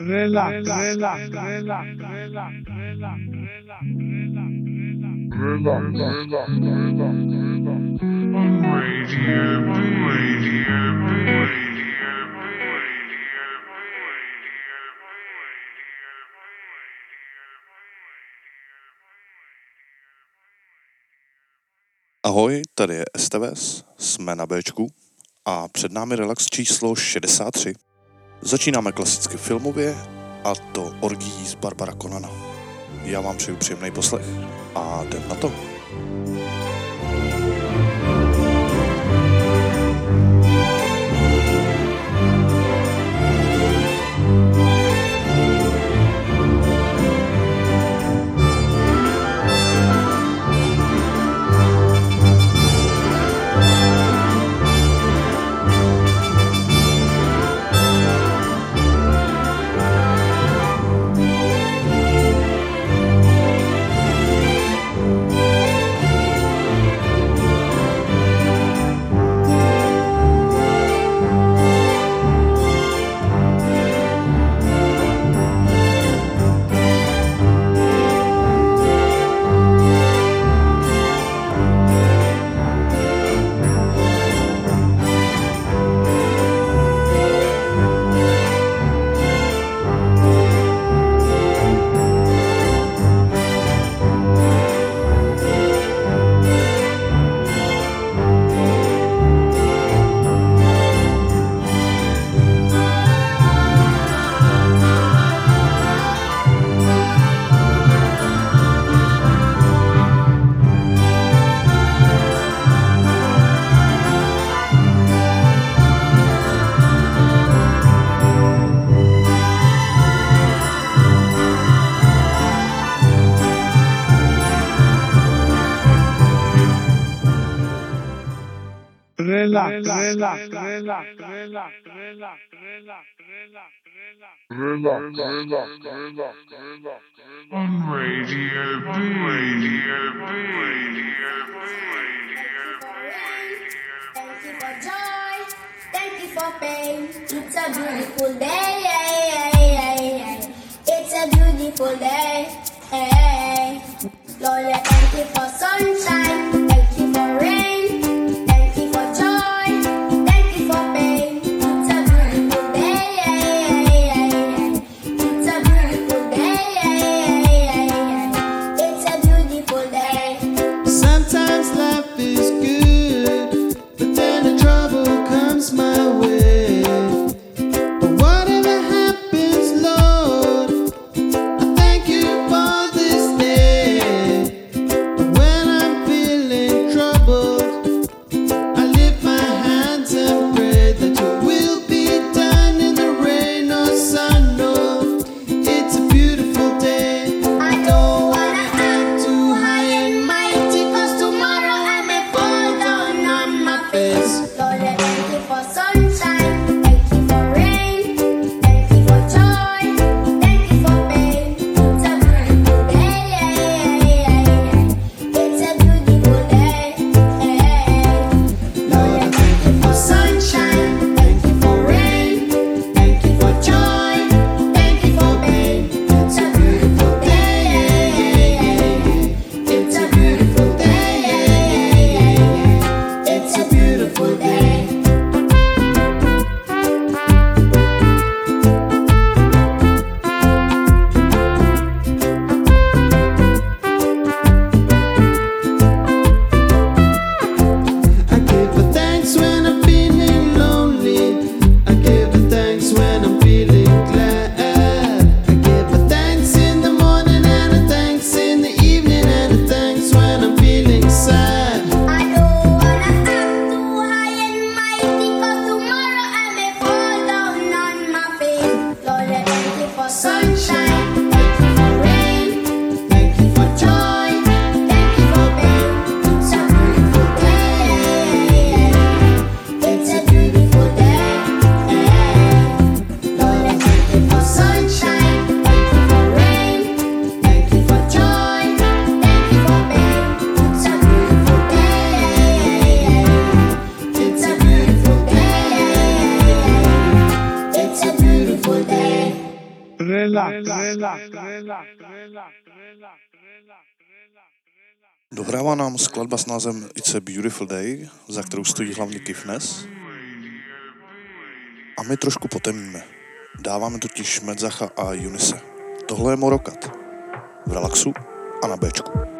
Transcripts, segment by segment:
relax, relax, relax, relax, relax, relax, Radio B. Radio B. Ahoj, tady je STVS, jsme na Bčku a před námi relax číslo 63. Začínáme klasicky filmově a to orgií z Barbara Konana. Já vám přeju příjemný poslech a jdem na to. Relax, relax, relax, relax, relax, relax, On Radio B. Radio B. Radio Thank you for joy, thank you for pain. It's a beautiful day. It's a beautiful day. Lord, thank you for sunshine, skladba s názvem It's a Beautiful Day, za kterou stojí hlavně Kifnes. A my trošku potemníme. Dáváme totiž Medzacha a Unise. Tohle je Morokat. V relaxu a na Bčku.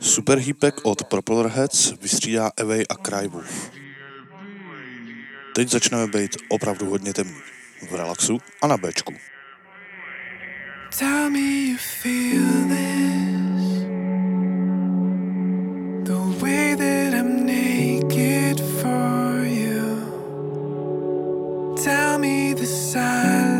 Superhýpek od Propellerheads vystřídá Away a Crywolf. Teď začneme být opravdu hodně temný. V relaxu a na Bčku. Tell me you feel this The way that I'm naked for you Tell me the silence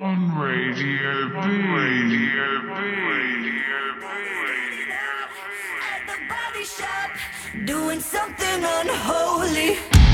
On Radio B, Radio B, Radio B. At the body shop, doing something unholy.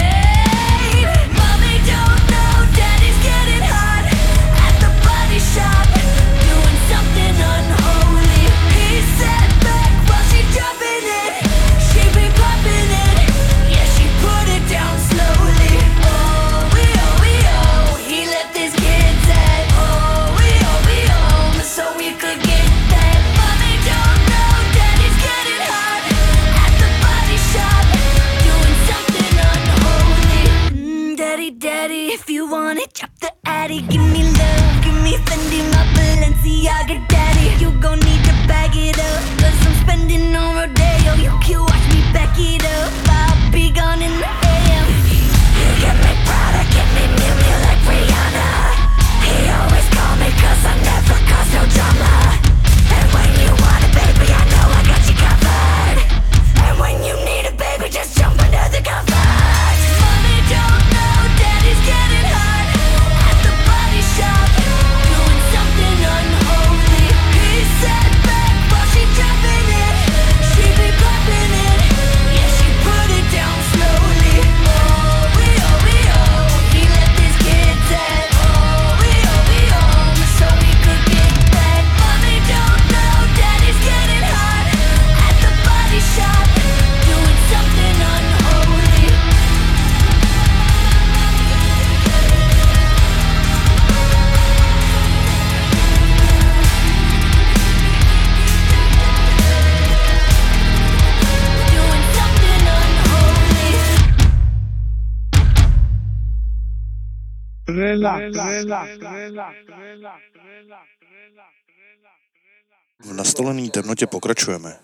V nastolený temnotě pokračujeme.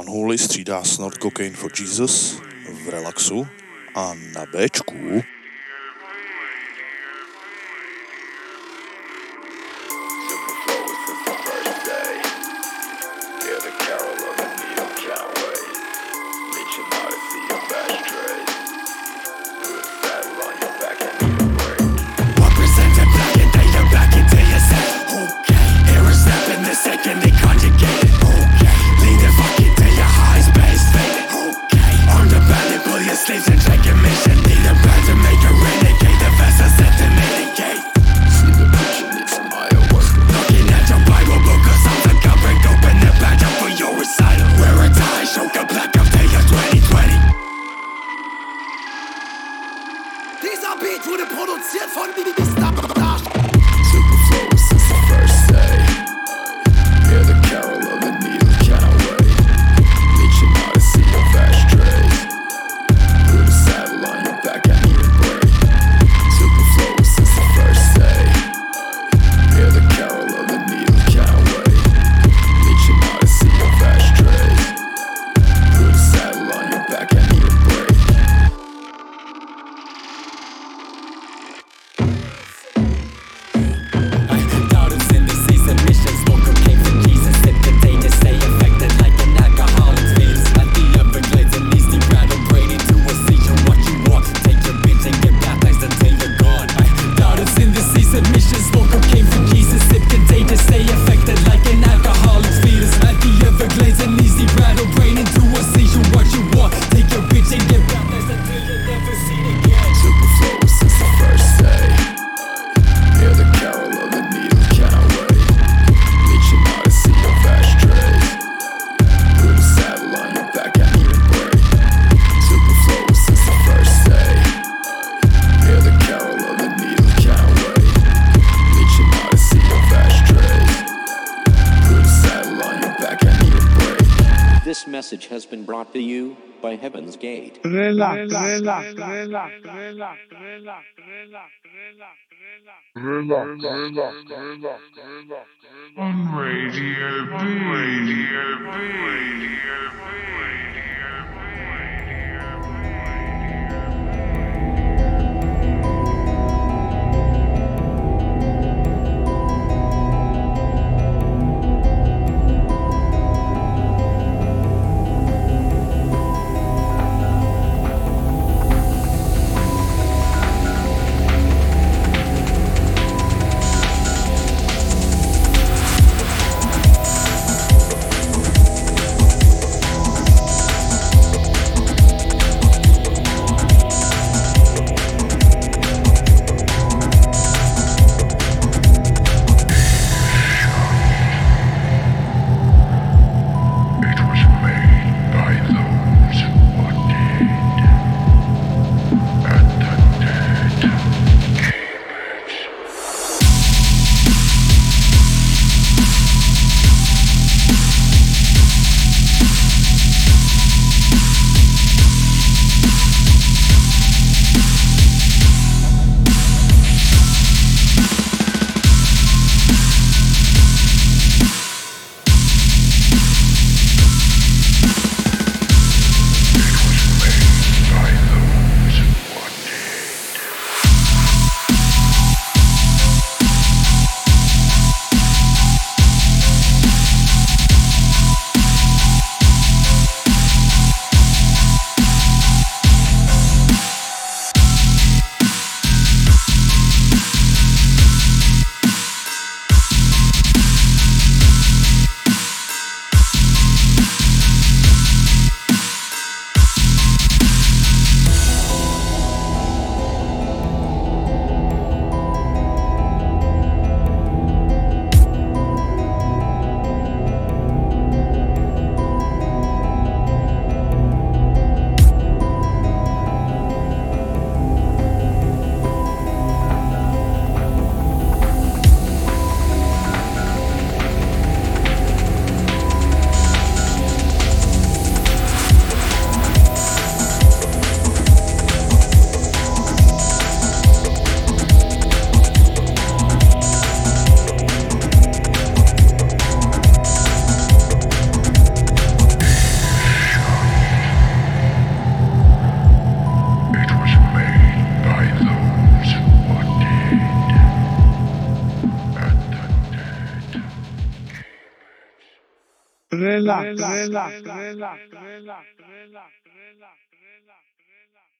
Unholy střídá Snort Cocaine for Jesus v relaxu a na Bčku relax, relax, relax, relax, relax, Radio B, Radio B, Radio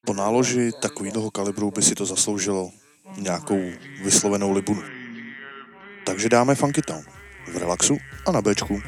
Po náloži takového kalibru by si to zasloužilo nějakou vyslovenou libunu. Takže dáme Funky Town v relaxu a na bečku.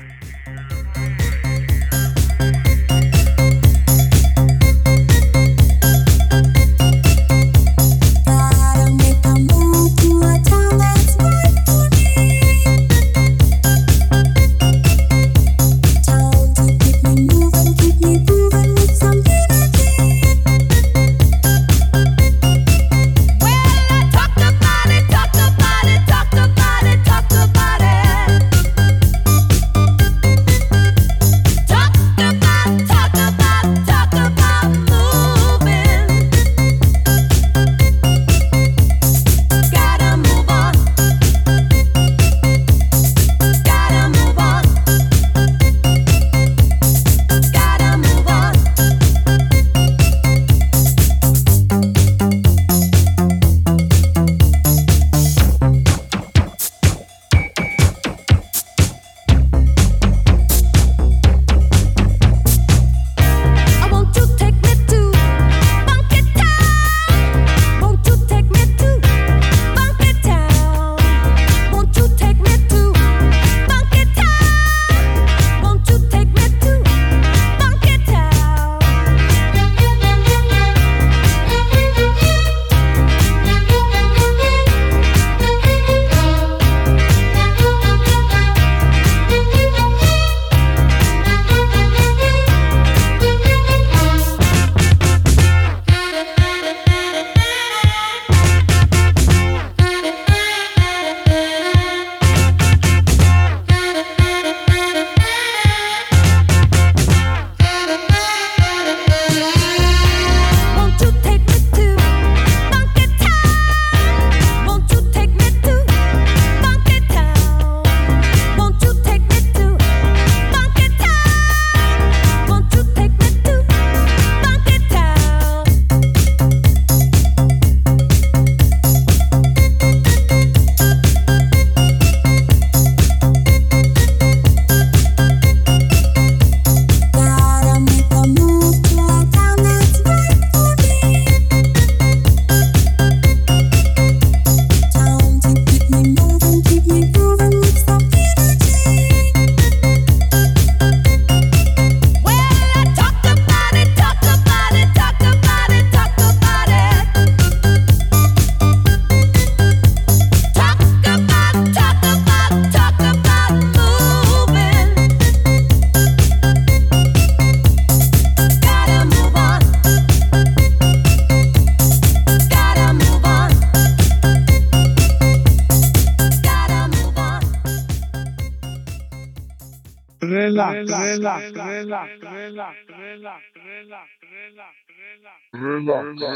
On Radio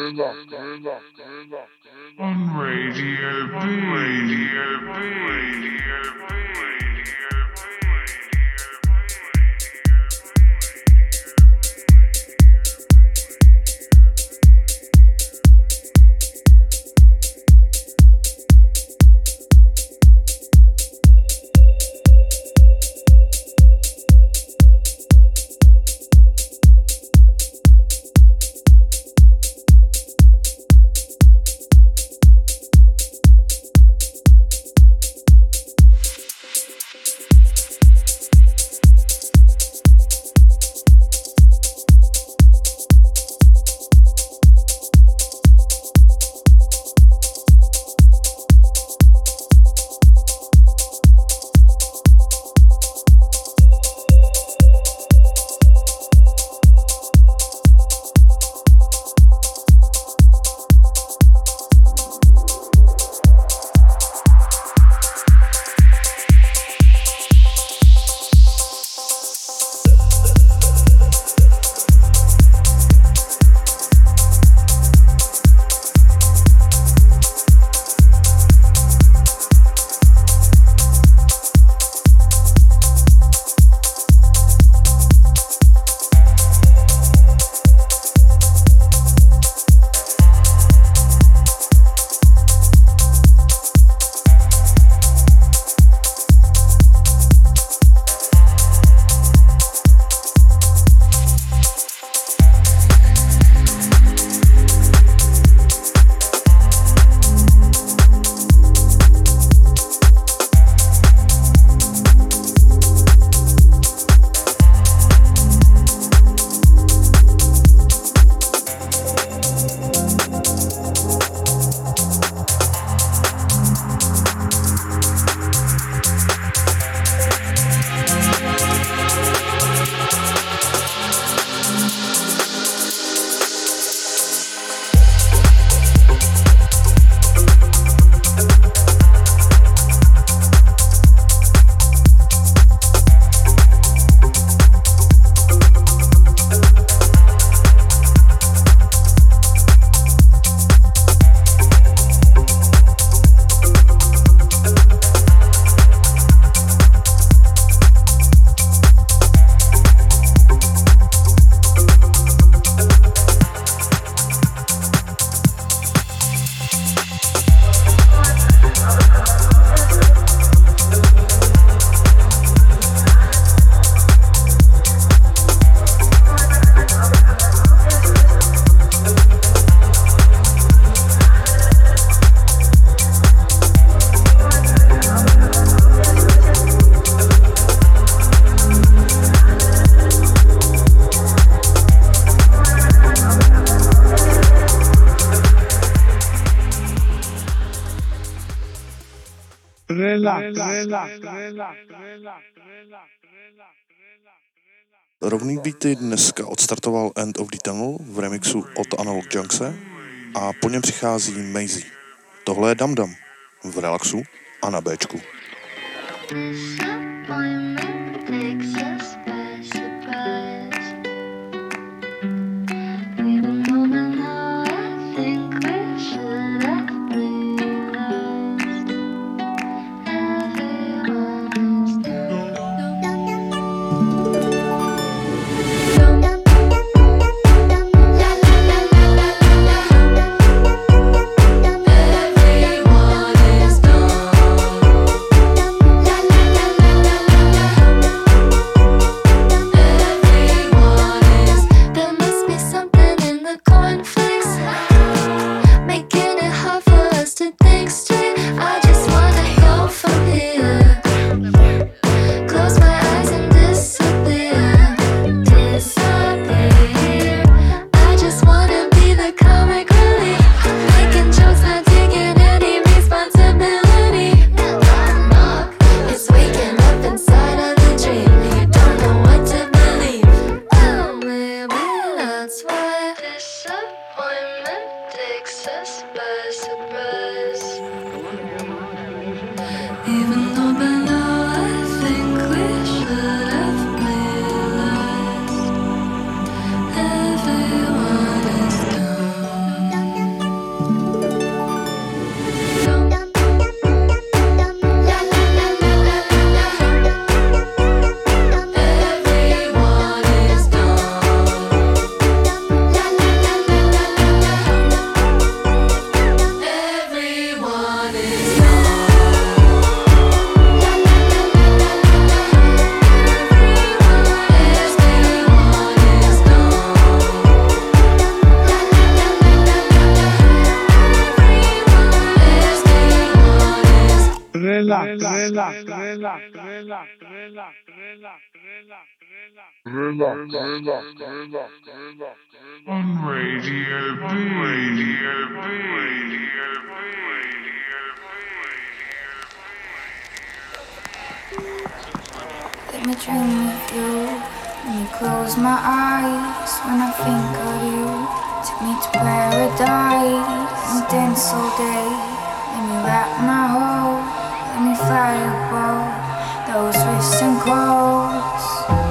on Radio B, Radio B. Sneak Beaty dneska odstartoval End of the Tunnel v remixu od Analog Junkse a po něm přichází Maisie. Tohle je Dam Dam v relaxu a na Bčku. Mm. relax, relax, relax, relax, relax, on Radio B, Radio B, Radio B. Let me dream with you. Let me close my eyes when I think of you. Take me to paradise and dance all day. Let me wrap my whole firewall, those whistle calls.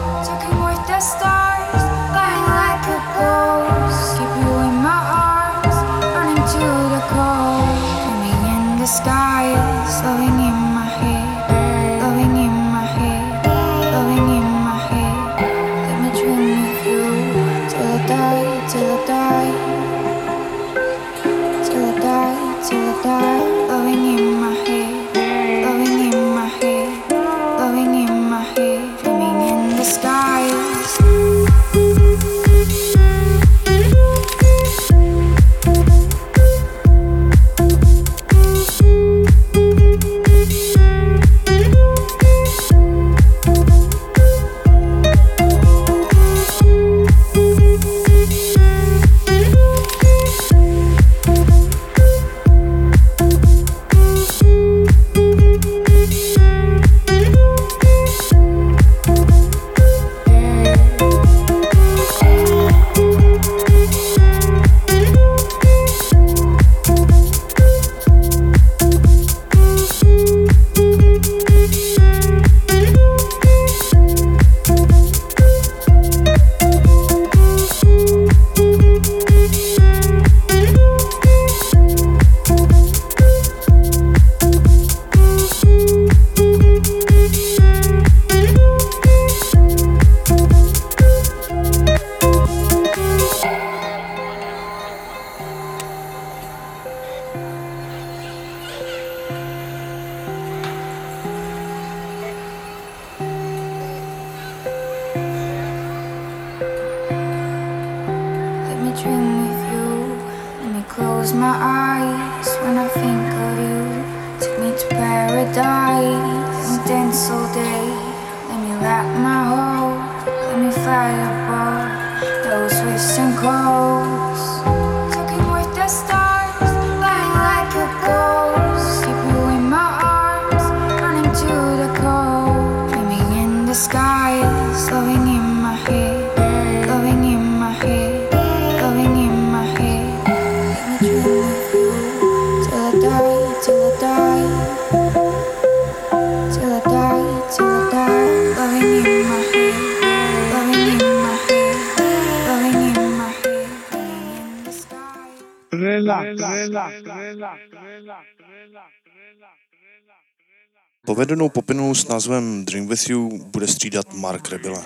Povedenou popinu s názvem Dream With You bude střídat Mark Rebila.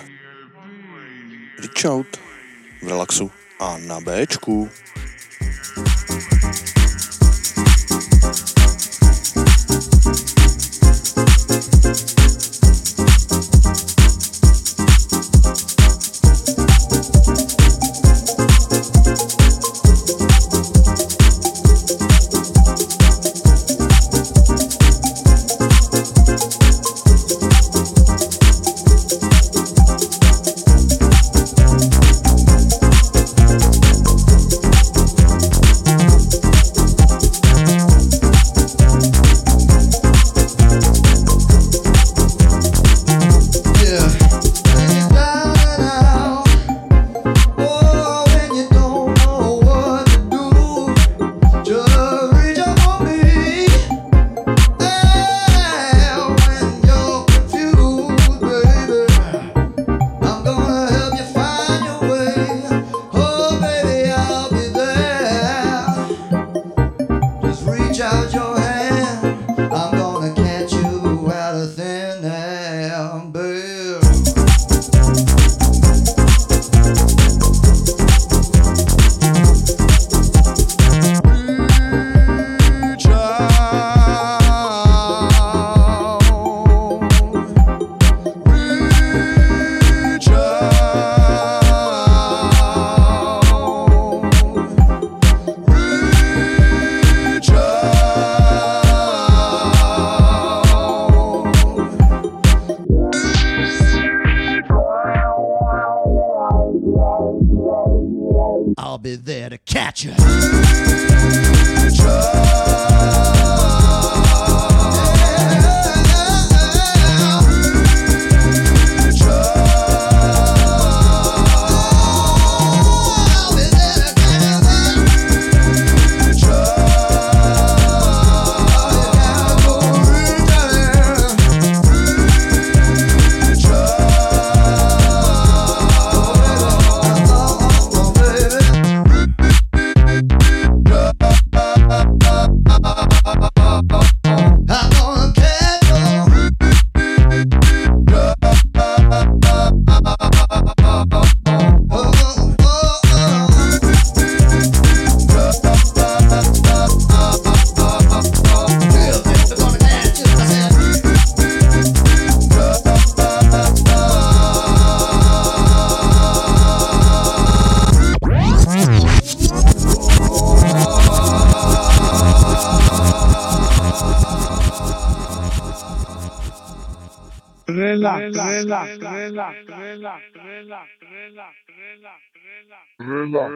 Reach out v relaxu a na Bčku. Yeah.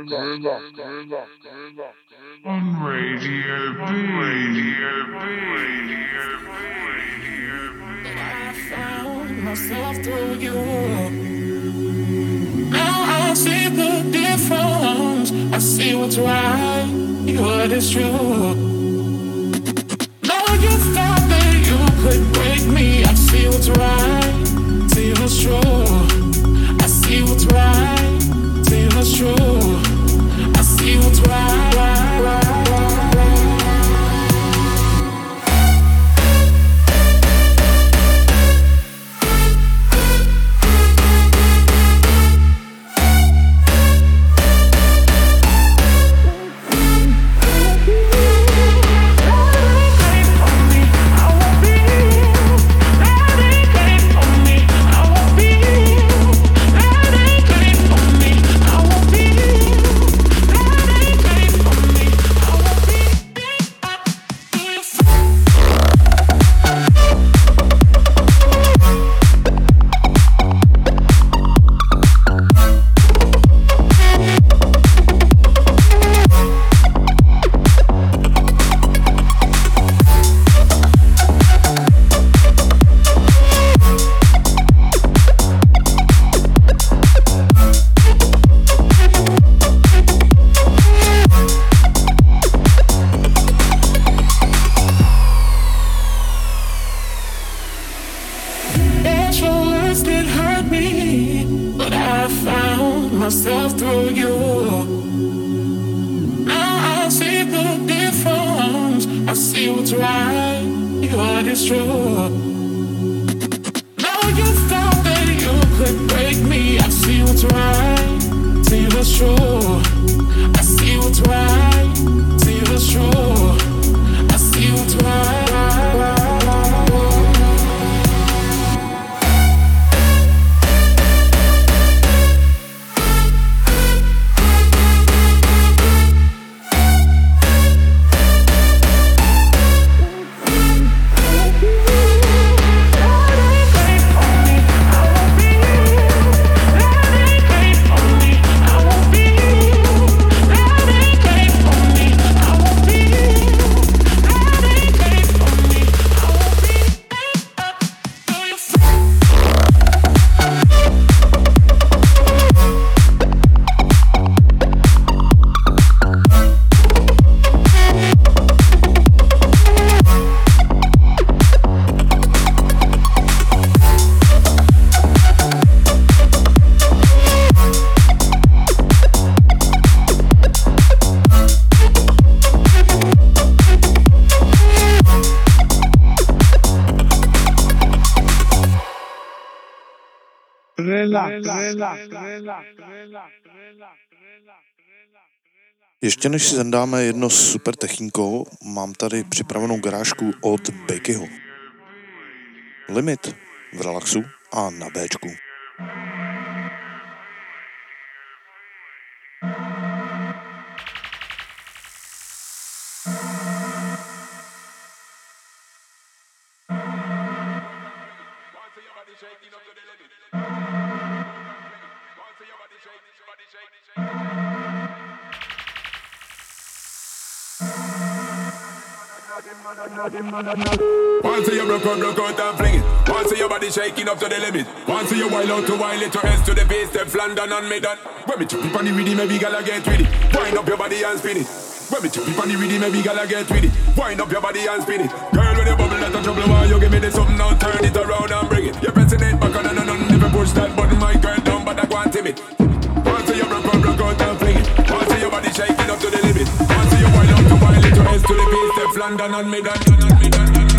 On Radio B. Radio B. Radio B. I found myself through you. Now I see the difference. I see what's right, what is true. Know you thought that you could break me. I see what's right, see what's true. I see what's right, see what's true. See Ještě než si zendáme jedno s super technikou, mám tady připravenou garážku od Bekyho. Limit v relaxu a na Bčku. Once you broke out, broke out and fling it. Once your body shaking up to the limit. Once you wild out to wild it to S to the base, step London and made that. When me chop it on the riddim, maybe gala get with it. Wind up your body and spin it. When me chop it on the riddim, maybe gala get with it. Wind up your body and spin it. Girl when you bubble, not a trouble. Why you give me this something now? Turn it around and bring it. You're pressing it back on and on. Never push that button, my girl don't bother can't tame it. Once you broke out, broke out and fling it. to the peace of London and me done, done, done, me.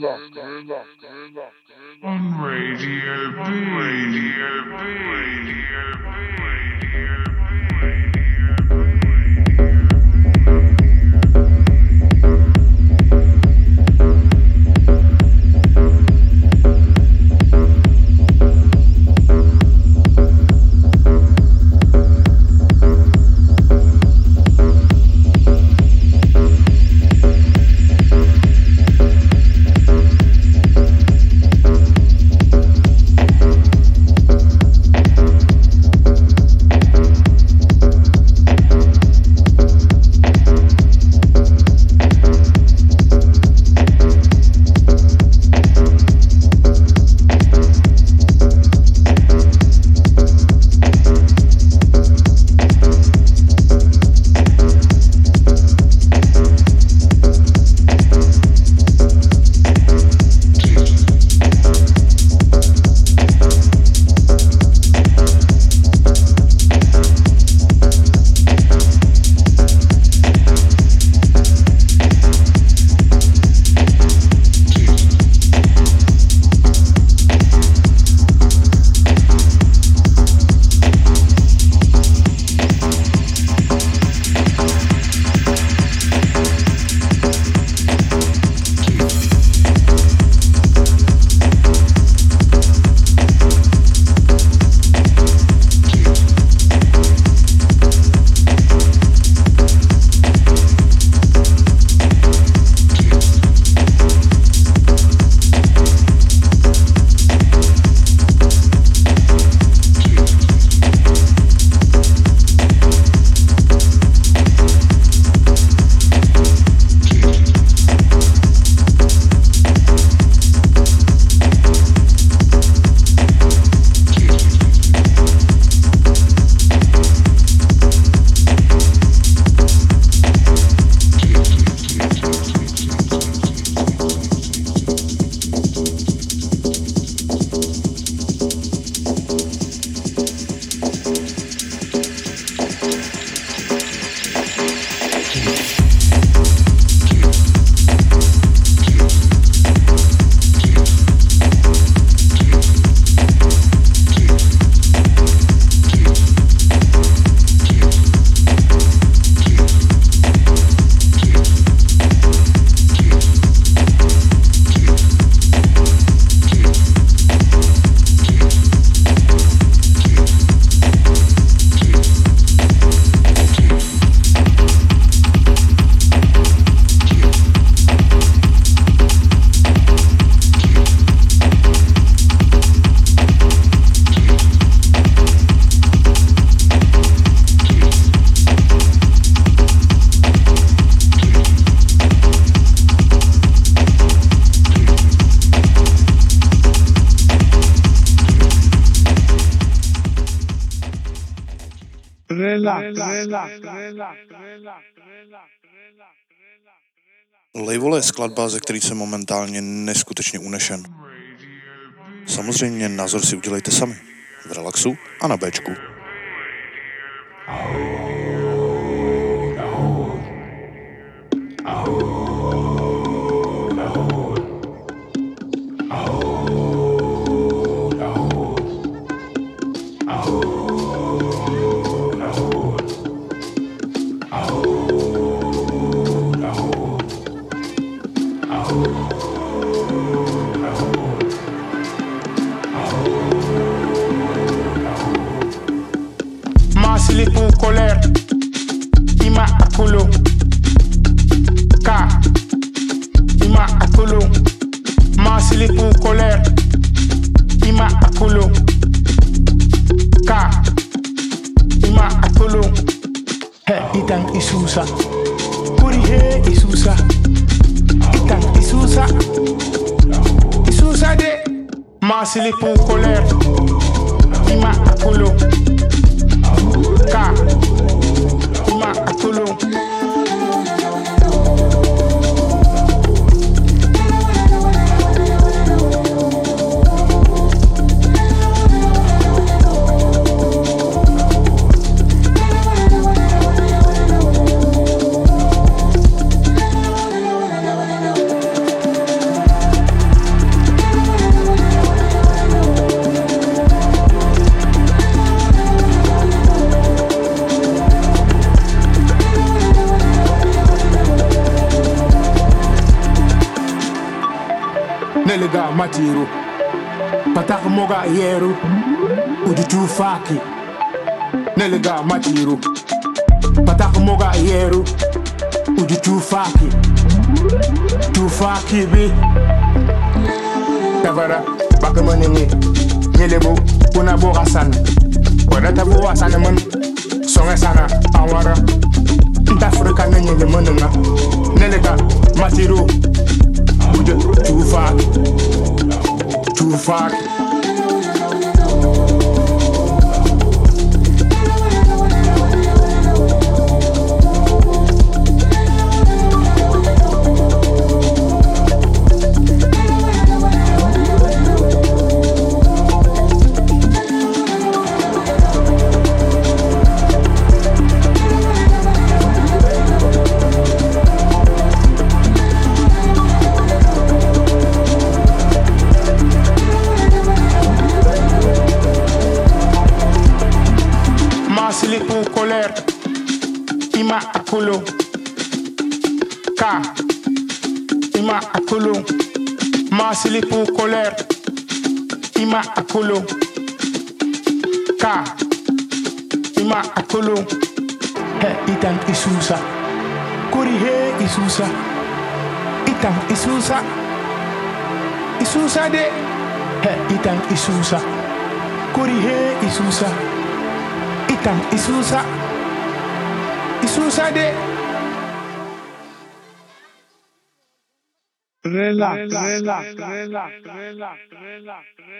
Rock. Lejvole je skladba, ze který jsem momentálně neskutečně unešen. Samozřejmě názor si udělejte sami. V relaxu a na Bčku. Masilipu keep isusa. Itang isusa. Isusa de. He itang isusa. Kuri he isusa. Itang isusa. Isusa de. Relax, relax, relax, relax, relax, relax,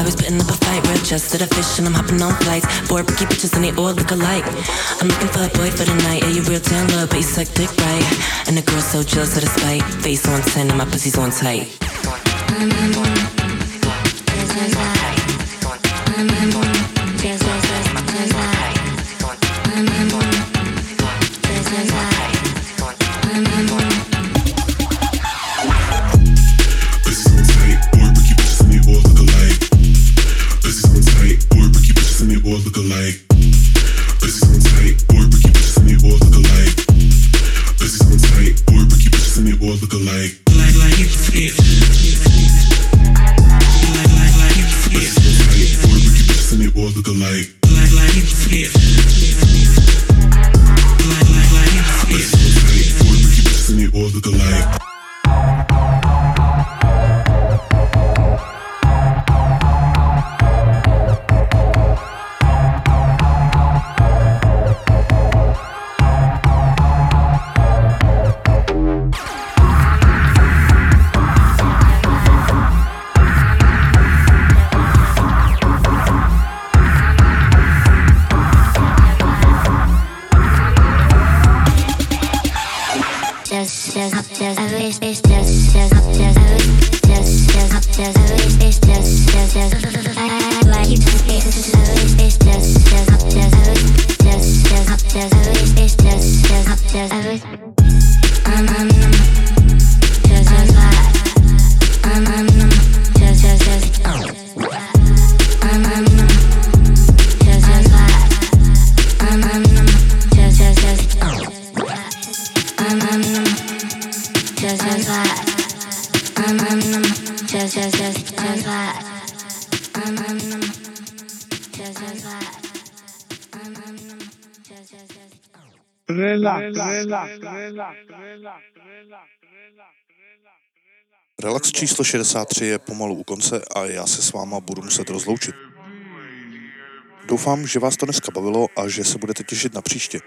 I was putting up a fight, red chest that fish and I'm hopping on flights. Four picky bitches and they all look alike. I'm looking for a boy for the night. Yeah, you real down love, but you suck dick right. And the girl's so jealous of the spite. Face on 10 and my pussy's on tight. Mm-hmm. Relax číslo 63 je pomalu u konce a já se s váma budu muset rozloučit. Doufám, že vás to dneska bavilo a že se budete těšit na příště.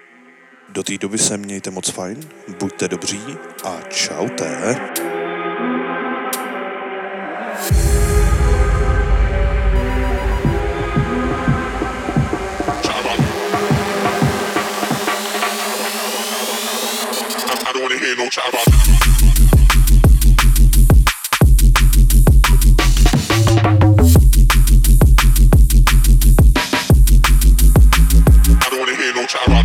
Do té doby se mějte moc fajn, buďte dobří a čaute. I don't wanna hear no child.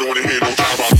don't wanna hear no drama.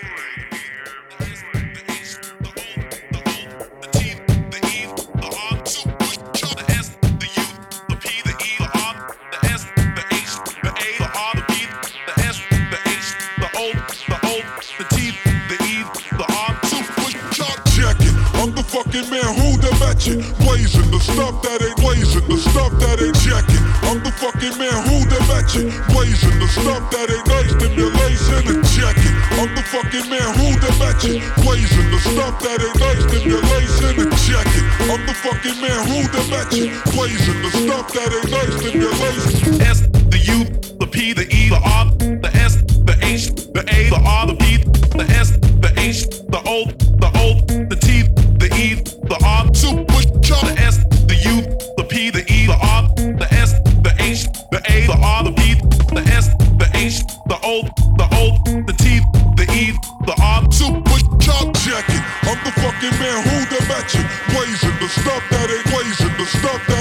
Fucking man who the match it. Blazing the stuff that ain't blazing, the stuff that ain't checking. I'm the fucking man who the match it. Blazing the stuff that ain't nice, stimulation and checking. I'm the fucking man who the match it. Blazing the stuff that ain't nice, stimulation and checking. I'm the fucking man who the match it. Blazing the stuff that ain't nice, stimulation. S, the U, the P, the E, the R, the S, the H, the A, the R, the P, the S, the H, the O, the O, the A, the R, the P, the S, the H, the O, the O, the T, the E, the R, super check it. I'm the fucking man who the match it. Blazing the stuff that ain't blazing, the stuff that